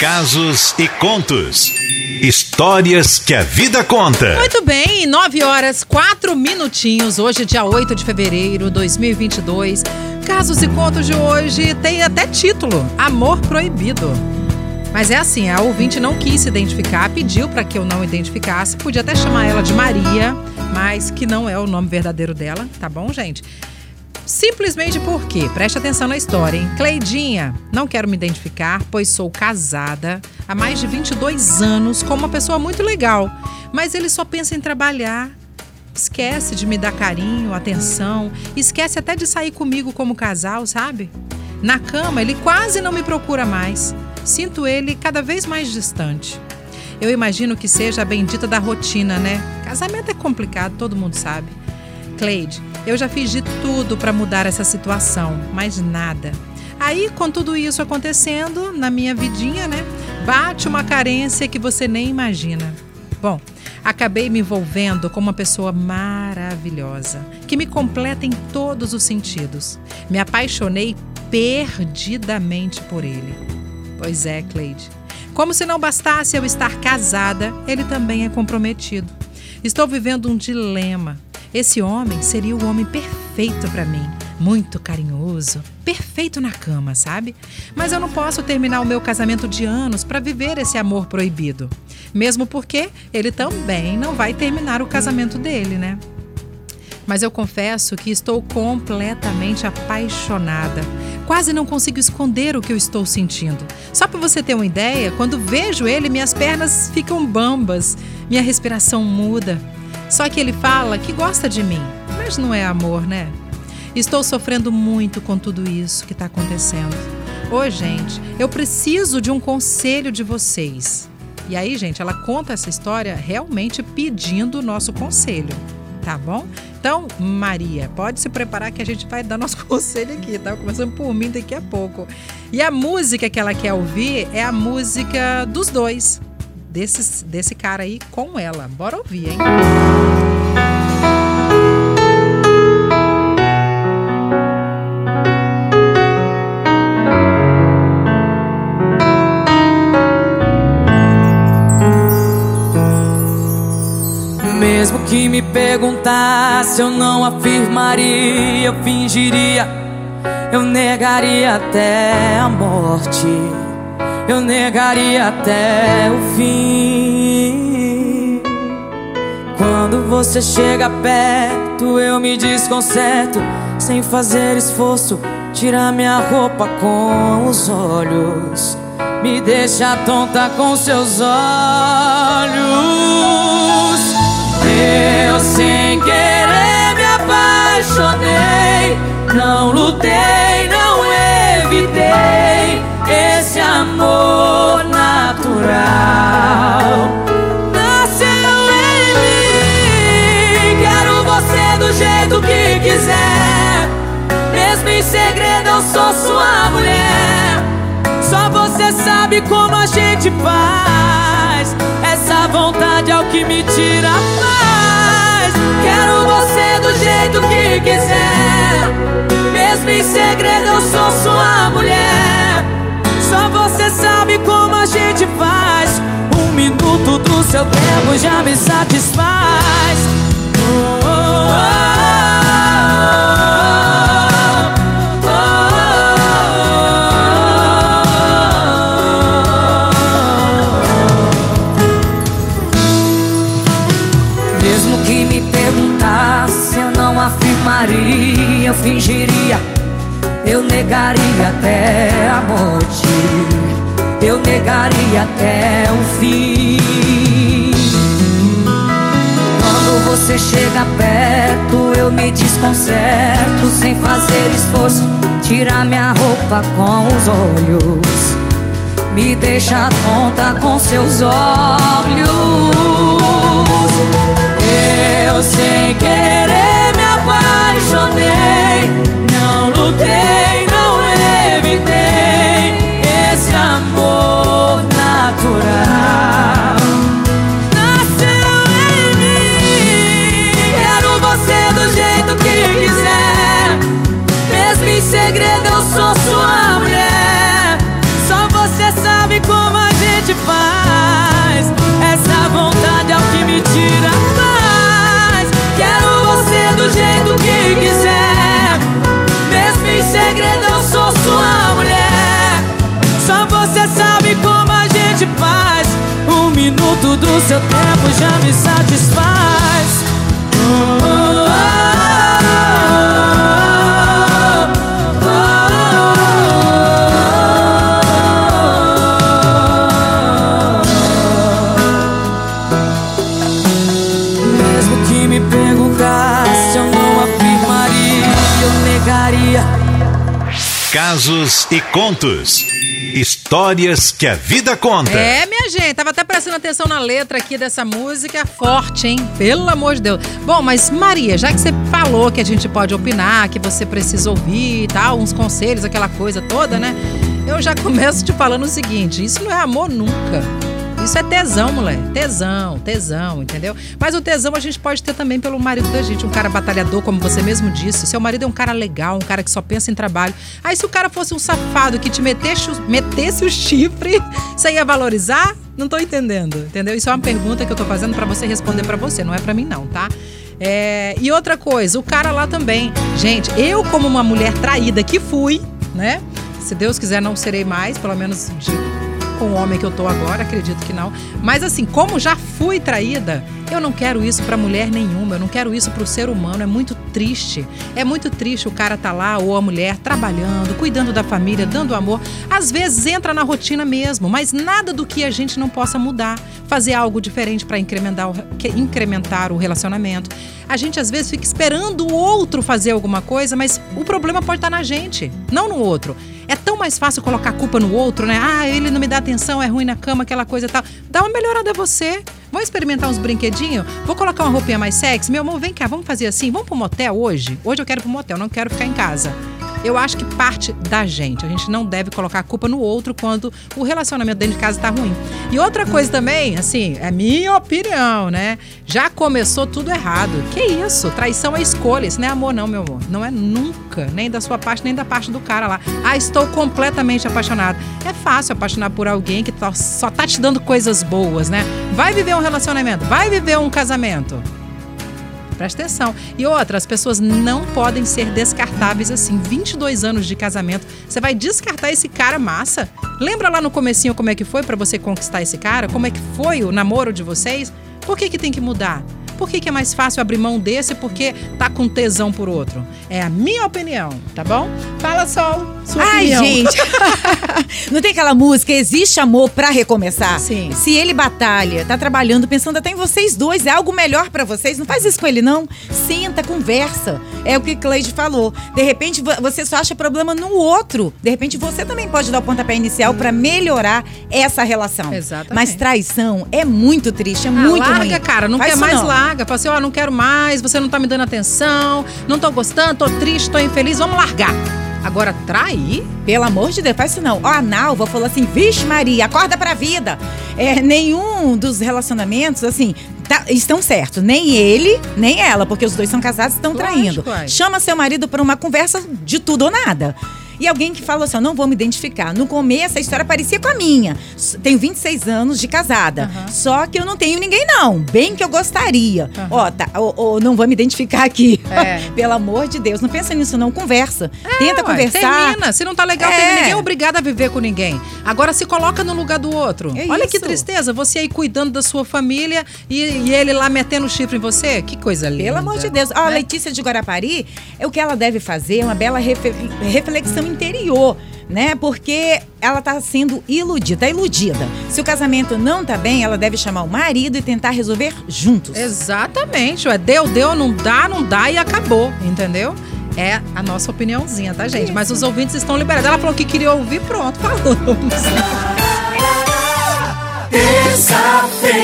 Casos e contos. Histórias que a vida conta. Muito bem, 9 horas 4 minutinhos. Hoje, dia 8 de fevereiro de 2022. Casos e contos de hoje tem até título: Amor Proibido. Mas é assim, a ouvinte não quis se identificar, pediu para que eu não identificasse. Podia até chamar ela de Maria, mas que não é o nome verdadeiro dela, tá bom, gente? Simplesmente porque, preste atenção na história, hein? Cleidinha, não quero me identificar, pois sou casada há mais de 22 anos com uma pessoa muito legal, mas ele só pensa em trabalhar. Esquece de me dar carinho, atenção, esquece até de sair comigo como casal, sabe? Na cama, ele quase não me procura mais. Sinto ele cada vez mais distante. Eu imagino que seja a bendita da rotina, né? Casamento é complicado, todo mundo sabe. Cleide, eu já fiz de tudo para mudar essa situação, mas nada. Aí, com tudo isso acontecendo na minha vidinha, né? Bate uma carência que você nem imagina. Bom, acabei me envolvendo com uma pessoa maravilhosa, que me completa em todos os sentidos. Me apaixonei perdidamente por ele. Pois é, Cleide. Como se não bastasse eu estar casada, ele também é comprometido. Estou vivendo um dilema esse homem seria o homem perfeito para mim. Muito carinhoso, perfeito na cama, sabe? Mas eu não posso terminar o meu casamento de anos para viver esse amor proibido. Mesmo porque ele também não vai terminar o casamento dele, né? Mas eu confesso que estou completamente apaixonada. Quase não consigo esconder o que eu estou sentindo. Só para você ter uma ideia, quando vejo ele, minhas pernas ficam bambas, minha respiração muda. Só que ele fala que gosta de mim, mas não é amor, né? Estou sofrendo muito com tudo isso que está acontecendo. Ô, gente, eu preciso de um conselho de vocês. E aí, gente, ela conta essa história realmente pedindo o nosso conselho, tá bom? Então, Maria, pode se preparar que a gente vai dar nosso conselho aqui, tá? Começando por mim daqui a pouco. E a música que ela quer ouvir é a música dos dois, desse, desse cara aí com ela. Bora ouvir, hein? Mesmo que me perguntasse, eu não afirmaria, eu fingiria, eu negaria até a morte eu negaria até o fim. Quando você chega perto, eu me desconcerto, sem fazer esforço. Tira minha roupa com os olhos, me deixa tonta com seus olhos. Eu sem querer me apaixonei, não lutei, não amor natural nasceu em mim. Quero você do jeito que quiser, mesmo em segredo eu sou sua mulher. Só você sabe como a gente faz. Essa vontade é o que me tira mais. Quero você do jeito que quiser, mesmo em segredo eu sou sua mulher. Sabe como a gente faz. Um minuto do seu tempo já me satisfaz. Mesmo que me perguntasse, eu não afirmaria, eu fingiria eu negaria até a morte, eu negaria até o fim. Quando você chega perto, eu me desconcerto sem fazer esforço. Tira minha roupa com os olhos, me deixa tonta com seus olhos. Eu sem querer do seu tempo já me satisfaz. Mesmo que me perguntasse, eu não afirmaria, eu negaria. Casos e contos. Histórias que a vida conta. É, minha gente, tava até prestando atenção na letra aqui dessa música forte, hein? Pelo amor de Deus. Bom, mas Maria, já que você falou que a gente pode opinar, que você precisa ouvir e tal, uns conselhos, aquela coisa toda, né? Eu já começo te falando o seguinte: isso não é amor nunca. Isso é tesão, moleque. Tesão, tesão, entendeu? Mas o tesão a gente pode ter também pelo marido da gente. Um cara batalhador, como você mesmo disse. Seu marido é um cara legal, um cara que só pensa em trabalho. Aí se o cara fosse um safado que te metesse, metesse o chifre, você ia valorizar? Não tô entendendo, entendeu? Isso é uma pergunta que eu tô fazendo pra você responder pra você, não é pra mim não, tá? É, e outra coisa, o cara lá também. Gente, eu como uma mulher traída que fui, né? Se Deus quiser não serei mais, pelo menos de com o homem que eu tô agora, acredito que não. Mas assim, como já fui traída, eu não quero isso pra mulher nenhuma, eu não quero isso pro ser humano, é muito triste. É muito triste o cara tá lá ou a mulher trabalhando, cuidando da família, dando amor. Às vezes entra na rotina mesmo, mas nada do que a gente não possa mudar, fazer algo diferente pra incrementar o, incrementar o relacionamento. A gente às vezes fica esperando o outro fazer alguma coisa, mas o problema pode estar na gente, não no outro. É tão mais fácil colocar a culpa no outro, né? Ah, ele não me dá atenção, é ruim na cama, aquela coisa e tal. Dá uma melhorada você. Vamos experimentar uns brinquedinhos? Vou colocar uma roupinha mais sexy? Meu amor, vem cá, vamos fazer assim? Vamos pro motel hoje? Hoje eu quero pro motel, não quero ficar em casa. Eu acho que parte da gente. A gente não deve colocar a culpa no outro quando o relacionamento dentro de casa tá ruim. E outra coisa também, assim, é minha opinião, né? Já começou tudo errado. Que isso? Traição é escolha. Isso não é amor, não, meu amor. Não é nunca. Nem da sua parte, nem da parte do cara lá. Ah, estou completamente apaixonado. É fácil apaixonar por alguém que tá- só tá te dando coisas boas, né? Vai viver um relacionamento, vai viver um casamento. Presta atenção. E outra, as pessoas não podem ser descartáveis assim. 22 anos de casamento, você vai descartar esse cara massa? Lembra lá no comecinho como é que foi pra você conquistar esse cara? Como é que foi o namoro de vocês? Por que que tem que mudar? Por que, que é mais fácil abrir mão desse porque tá com tesão por outro? É a minha opinião, tá bom? Fala, Sol, sua Ai, opinião. gente. Não tem aquela música Existe amor pra recomeçar? Sim. Se ele batalha, tá trabalhando, pensando até em vocês dois, é algo melhor pra vocês, não faz isso com ele não. Senta, conversa. É o que Cleide falou. De repente vo- você só acha problema no outro. De repente você também pode dar o pontapé inicial pra melhorar essa relação. Exatamente. Mas traição é muito triste, é Ah, muito larga, ruim. cara, não Faz quer mais, não. Larga. Fala assim, ó, não quero mais, você não tá me dando atenção, não tô gostando, tô triste, tô infeliz, vamos largar. Agora, trair? Pelo amor de Deus, faz isso não. Ó, a Nalva falou assim: Vixe, Maria, acorda pra vida. É, nenhum dos relacionamentos, assim, tá- estão certos. Nem ele, nem ela, porque os dois são casados e estão Lógico, traindo. Chama seu marido pra uma conversa de tudo ou nada. E alguém que falou assim: eu não vou me identificar. No começo, a história parecia com a minha. Tenho 26 anos de casada. Aham. Só que eu não tenho ninguém, não. Bem que eu gostaria. Aham. Ó, tá, ó, ó, não vou me identificar aqui. É. Pelo amor de Deus, não pensa nisso, não. Conversa. Tenta É, uai, conversar. Termina. Se não tá legal, É. termina. ninguém é obrigado a viver com ninguém. Agora se coloca no lugar do outro. É Olha que isso. tristeza. Você aí cuidando da sua família e, e ele lá metendo chifre em você. Que coisa linda. Pelo amor de Deus. Ó, a né? Letícia de Guarapari, é o que ela deve fazer, é uma bela reflexão interior, né? Porque ela tá sendo iludida, tá iludida. Se o casamento não tá bem, ela deve chamar o marido e tentar resolver juntos. Exatamente. Ué. Deu, deu, não dá, não dá e acabou. Entendeu? É a nossa opiniãozinha, tá, gente? Mas os ouvintes estão liberados. Ela falou que queria ouvir, pronto, falamos. Terça-feira